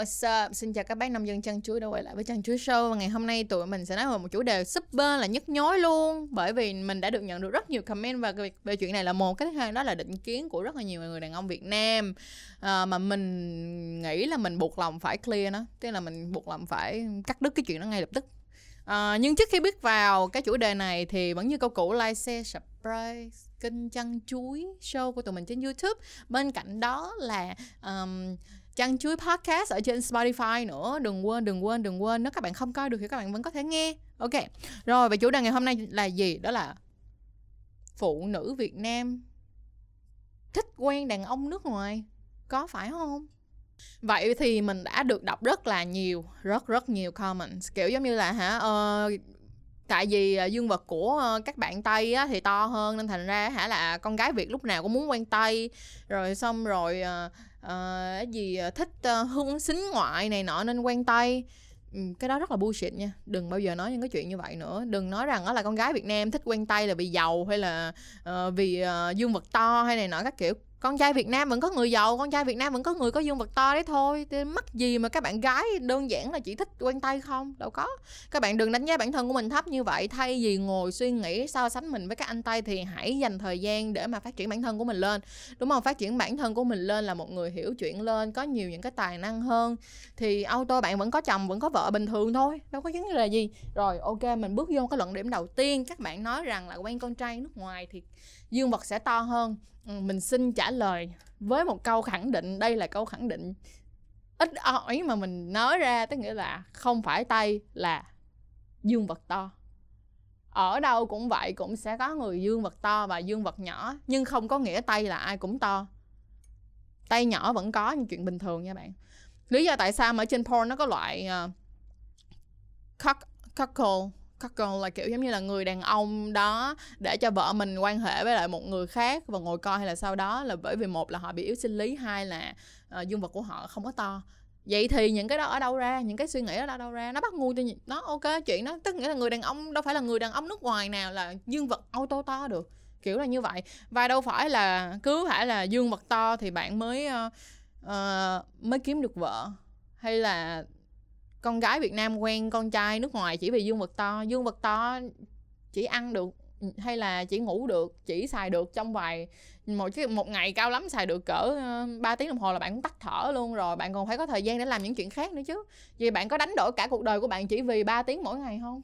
what's up? Xin chào các bác nông dân chân chuối đã quay lại với chân chuối show. Và ngày hôm nay tụi mình sẽ nói về một chủ đề super là nhức nhối luôn. Bởi vì mình đã được nhận được rất nhiều comment và về, về chuyện này là một. Cái thứ hai đó là định kiến của rất là nhiều người đàn ông Việt Nam. À, mà mình nghĩ là mình buộc lòng phải clear nó. Tức là mình buộc lòng phải cắt đứt cái chuyện đó ngay lập tức. À, nhưng trước khi bước vào cái chủ đề này thì vẫn như câu cũ like share subscribe kênh chăn chuối show của tụi mình trên youtube. Bên cạnh đó là um, chăn chuối podcast ở trên Spotify nữa. Đừng quên đừng quên đừng quên. Nếu các bạn không coi được thì các bạn vẫn có thể nghe. Ok. Rồi và chủ đề ngày hôm nay là gì? Đó là phụ nữ Việt Nam thích quen đàn ông nước ngoài. Có phải không? Vậy thì mình đã được đọc rất là nhiều rất rất nhiều comments. Kiểu giống như là hả uh, tại vì ờ, dương vật của ờ, các bạn tây á, thì to hơn nên thành ra hả là con gái việt lúc nào cũng muốn quen tây. Rồi xong rồi uh, gì uh, thích uh, hung xính ngoại này nọ nên quen tay, ừ, cái đó rất là bullshit nha. Đừng bao giờ nói những cái chuyện như vậy nữa. Đừng nói rằng đó là con gái việt nam thích quen tay là vì giàu hay là uh, vì uh, dương vật to hay này nọ các kiểu con trai Việt Nam vẫn có người giàu, con trai Việt Nam vẫn có người có dương vật to đấy thôi. Mắc gì mà các bạn gái đơn giản là chỉ thích quen tay không? Đâu có. Các bạn đừng đánh giá bản thân của mình thấp như vậy. Thay vì ngồi suy nghĩ so sánh mình với các anh tây thì hãy dành thời gian để mà phát triển bản thân của mình lên. Đúng không? Phát triển bản thân của mình lên là một người hiểu chuyện lên, có nhiều những cái tài năng hơn. Thì auto bạn vẫn có chồng, vẫn có vợ bình thường thôi. Đâu có vấn đề gì. Rồi, ok, mình bước vô cái luận điểm đầu tiên. Các bạn nói rằng là quen con trai nước ngoài thì dương vật sẽ to hơn. Ừ, mình xin trả lời với một câu khẳng định. Đây là câu khẳng định ít ỏi mà mình nói ra tức nghĩa là không phải tay là dương vật to. Ở đâu cũng vậy cũng sẽ có người dương vật to và dương vật nhỏ nhưng không có nghĩa tay là ai cũng to. Tay nhỏ vẫn có những chuyện bình thường nha bạn. Lý do tại sao mà ở trên porn nó có loại uh, cock, cockle con là kiểu giống như là người đàn ông đó để cho vợ mình quan hệ với lại một người khác và ngồi coi hay là sau đó là bởi vì một là họ bị yếu sinh lý hai là uh, dương vật của họ không có to. Vậy thì những cái đó ở đâu ra? Những cái suy nghĩ đó ở đâu ra? Nó bắt nguồn từ nó ok chuyện đó. Tức nghĩa là người đàn ông đâu phải là người đàn ông nước ngoài nào là dương vật auto to được. Kiểu là như vậy. Và đâu phải là cứ phải là dương vật to thì bạn mới uh, uh, mới kiếm được vợ hay là con gái Việt Nam quen con trai nước ngoài chỉ vì dương vật to, dương vật to chỉ ăn được hay là chỉ ngủ được, chỉ xài được trong vài, một cái, một ngày cao lắm xài được cỡ 3 tiếng đồng hồ là bạn cũng tắt thở luôn rồi. Bạn còn phải có thời gian để làm những chuyện khác nữa chứ. Vì bạn có đánh đổi cả cuộc đời của bạn chỉ vì 3 tiếng mỗi ngày không?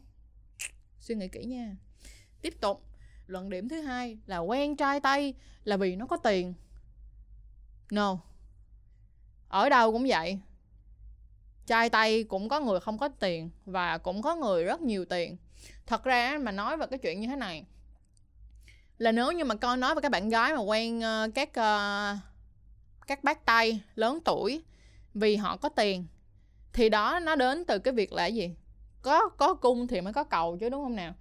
Suy nghĩ kỹ nha. Tiếp tục. Luận điểm thứ hai là quen trai tây là vì nó có tiền. No. Ở đâu cũng vậy trai tây cũng có người không có tiền và cũng có người rất nhiều tiền. Thật ra mà nói về cái chuyện như thế này là nếu như mà con nói với các bạn gái mà quen uh, các uh, các bác tây lớn tuổi vì họ có tiền thì đó nó đến từ cái việc là gì? Có có cung thì mới có cầu chứ đúng không nào?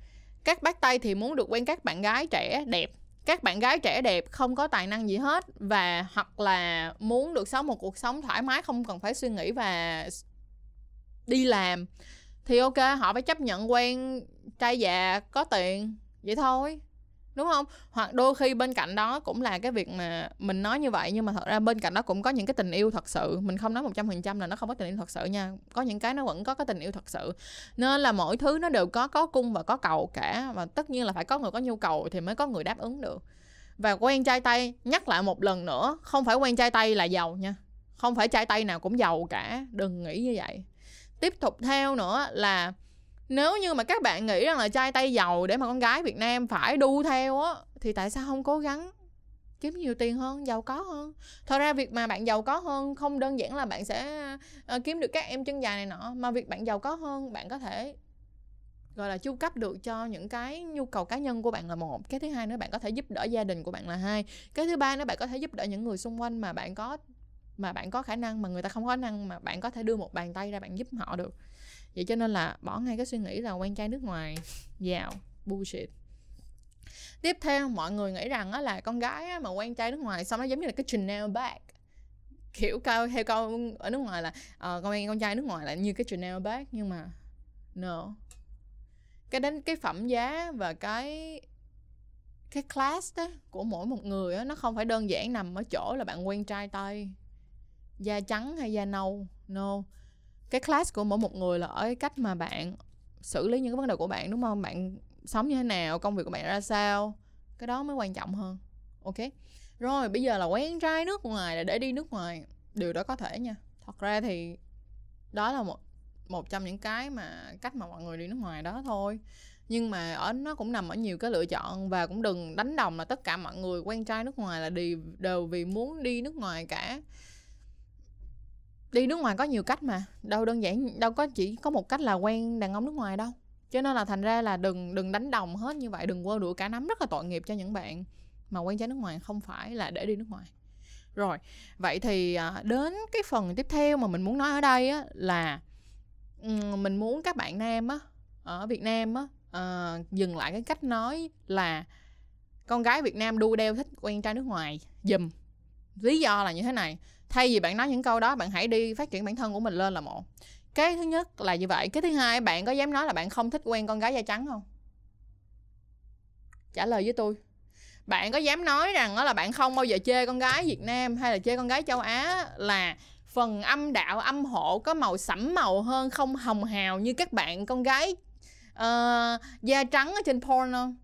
Các bác tây thì muốn được quen các bạn gái trẻ đẹp. Các bạn gái trẻ đẹp không có tài năng gì hết và hoặc là muốn được sống một cuộc sống thoải mái không cần phải suy nghĩ và đi làm, thì ok, họ phải chấp nhận quen trai già có tiền, vậy thôi, đúng không? Hoặc đôi khi bên cạnh đó cũng là cái việc mà mình nói như vậy, nhưng mà thật ra bên cạnh đó cũng có những cái tình yêu thật sự. Mình không nói một trăm phần trăm là nó không có tình yêu thật sự nha. Có những cái nó vẫn có cái tình yêu thật sự. Nên là mỗi thứ nó đều có có cung và có cầu cả, và tất nhiên là phải có người có nhu cầu thì mới có người đáp ứng được. Và quen trai tây nhắc lại một lần nữa, không phải quen trai tây là giàu nha. Không phải trai tây nào cũng giàu cả, đừng nghĩ như vậy tiếp tục theo nữa là nếu như mà các bạn nghĩ rằng là trai tay giàu để mà con gái Việt Nam phải đu theo á thì tại sao không cố gắng kiếm nhiều tiền hơn giàu có hơn? Thật ra việc mà bạn giàu có hơn không đơn giản là bạn sẽ uh, kiếm được các em chân dài này nọ mà việc bạn giàu có hơn bạn có thể gọi là chu cấp được cho những cái nhu cầu cá nhân của bạn là một. Cái thứ hai nữa bạn có thể giúp đỡ gia đình của bạn là hai. Cái thứ ba nữa bạn có thể giúp đỡ những người xung quanh mà bạn có mà bạn có khả năng mà người ta không có khả năng mà bạn có thể đưa một bàn tay ra bạn giúp họ được. Vậy cho nên là bỏ ngay cái suy nghĩ là quen trai nước ngoài. Giàu bullshit. Tiếp theo mọi người nghĩ rằng á là con gái á, mà quen trai nước ngoài xong nó giống như là cái Chanel bag. Kiểu cao theo câu ở nước ngoài là uh, con quen con trai nước ngoài là như cái Chanel bag nhưng mà no. Cái đến cái phẩm giá và cái cái class đó của mỗi một người á nó không phải đơn giản nằm ở chỗ là bạn quen trai tây da trắng hay da nâu? No. Cái class của mỗi một người là ở cái cách mà bạn xử lý những cái vấn đề của bạn, đúng không? Bạn sống như thế nào, công việc của bạn ra sao? Cái đó mới quan trọng hơn. Ok? Rồi, bây giờ là quen trai nước ngoài là để đi nước ngoài. Điều đó có thể nha. Thật ra thì đó là một một trong những cái mà cách mà mọi người đi nước ngoài đó thôi. Nhưng mà ở, nó cũng nằm ở nhiều cái lựa chọn và cũng đừng đánh đồng là tất cả mọi người quen trai nước ngoài là đi đều vì muốn đi nước ngoài cả đi nước ngoài có nhiều cách mà. Đâu đơn giản đâu có chỉ có một cách là quen đàn ông nước ngoài đâu. Cho nên là thành ra là đừng đừng đánh đồng hết như vậy đừng quơ đũa cả nắm. Rất là tội nghiệp cho những bạn mà quen trai nước ngoài không phải là để đi nước ngoài. Rồi vậy thì à, đến cái phần tiếp theo mà mình muốn nói ở đây á là mình muốn các bạn nam á ở việt nam á à, dừng lại cái cách nói là con gái việt nam đu đeo thích quen trai nước ngoài dùm lý do là như thế này thay vì bạn nói những câu đó bạn hãy đi phát triển bản thân của mình lên là một. Cái thứ nhất là như vậy. Cái thứ hai bạn có dám nói là bạn không thích quen con gái da trắng không? Trả lời với tôi. Bạn có dám nói rằng đó là bạn không bao giờ chê con gái Việt Nam hay là chê con gái châu Á là phần âm đạo âm hộ có màu sẫm màu hơn không hồng hào như các bạn con gái uh, da trắng ở trên porn không?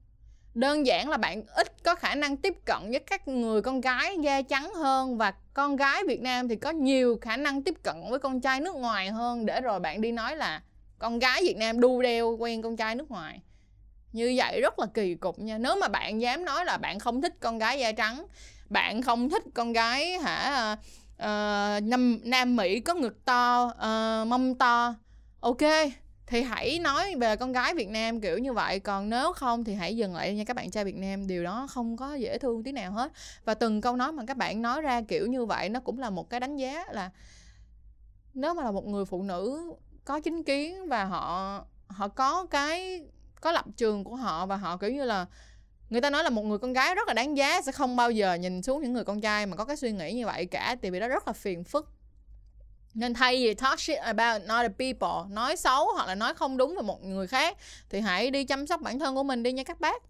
Đơn giản là bạn ít có khả năng tiếp cận với các người con gái da trắng hơn và con gái Việt Nam thì có nhiều khả năng tiếp cận với con trai nước ngoài hơn. Để rồi bạn đi nói là con gái Việt Nam đu đeo quen con trai nước ngoài. Như vậy rất là kỳ cục nha. Nếu mà bạn dám nói là bạn không thích con gái da trắng bạn không thích con gái hả uh, nam nam mỹ có ngực to uh, mông to ok thì hãy nói về con gái Việt Nam kiểu như vậy, còn nếu không thì hãy dừng lại nha các bạn trai Việt Nam, điều đó không có dễ thương tí nào hết. Và từng câu nói mà các bạn nói ra kiểu như vậy nó cũng là một cái đánh giá là nếu mà là một người phụ nữ có chính kiến và họ họ có cái, có lập trường của họ và họ kiểu như là người ta nói là một người con gái rất là đáng giá sẽ không bao giờ nhìn xuống những người con trai mà có cái suy nghĩ như vậy cả thì vì đó rất là phiền phức nên thay vì talk shit about other people, nói xấu hoặc là nói không đúng về một người khác, thì hãy đi chăm sóc bản thân của mình đi nha các bác.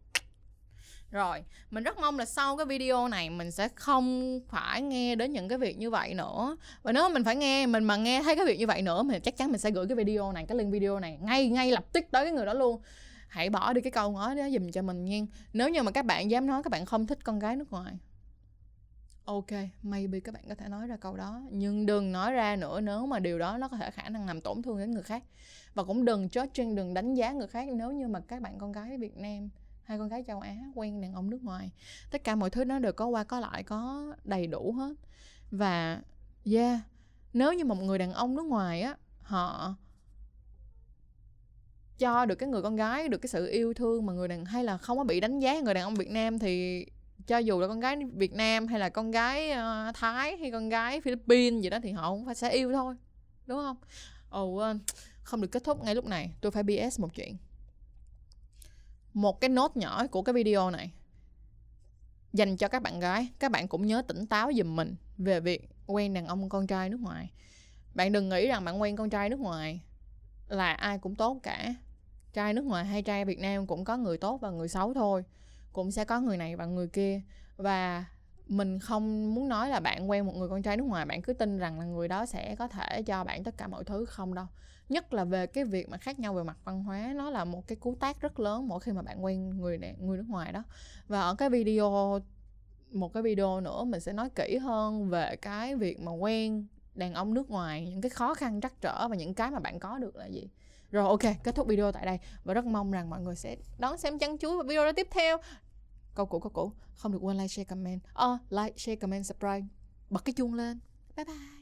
Rồi, mình rất mong là sau cái video này mình sẽ không phải nghe đến những cái việc như vậy nữa. Và nếu mình phải nghe, mình mà nghe thấy cái việc như vậy nữa thì chắc chắn mình sẽ gửi cái video này, cái link video này ngay ngay lập tức tới cái người đó luôn. Hãy bỏ đi cái câu nói đó dùm cho mình nha. Nếu như mà các bạn dám nói các bạn không thích con gái nước ngoài ok, maybe các bạn có thể nói ra câu đó. Nhưng đừng nói ra nữa nếu mà điều đó nó có thể khả năng làm tổn thương đến người khác. Và cũng đừng judging, đừng đánh giá người khác nếu như mà các bạn con gái Việt Nam hay con gái châu Á quen đàn ông nước ngoài. Tất cả mọi thứ nó đều có qua có lại, có đầy đủ hết. Và, yeah, nếu như một người đàn ông nước ngoài á, họ cho được cái người con gái, được cái sự yêu thương mà người đàn, hay là không có bị đánh giá người đàn ông Việt Nam thì cho dù là con gái Việt Nam hay là con gái uh, Thái hay con gái Philippines gì đó thì họ cũng phải sẽ yêu thôi đúng không? Ồ oh, uh, không được kết thúc ngay lúc này tôi phải BS một chuyện. Một cái nốt nhỏ của cái video này dành cho các bạn gái các bạn cũng nhớ tỉnh táo giùm mình về việc quen đàn ông con trai nước ngoài. Bạn đừng nghĩ rằng bạn quen con trai nước ngoài là ai cũng tốt cả. Trai nước ngoài hay trai Việt Nam cũng có người tốt và người xấu thôi cũng sẽ có người này và người kia. Và mình không muốn nói là bạn quen một người con trai nước ngoài bạn cứ tin rằng là người đó sẽ có thể cho bạn tất cả mọi thứ không đâu. Nhất là về cái việc mà khác nhau về mặt văn hóa nó là một cái cú tác rất lớn mỗi khi mà bạn quen người này, người nước ngoài đó. Và ở cái video một cái video nữa mình sẽ nói kỹ hơn về cái việc mà quen đàn ông nước ngoài những cái khó khăn trắc trở và những cái mà bạn có được là gì rồi ok kết thúc video tại đây. Và rất mong rằng mọi người sẽ đón xem chăn chuối và video đó tiếp theo. Câu cũ câu cũ không được quên like share comment. Ờ uh, like share comment subscribe. Bật cái chuông lên. Bye bye.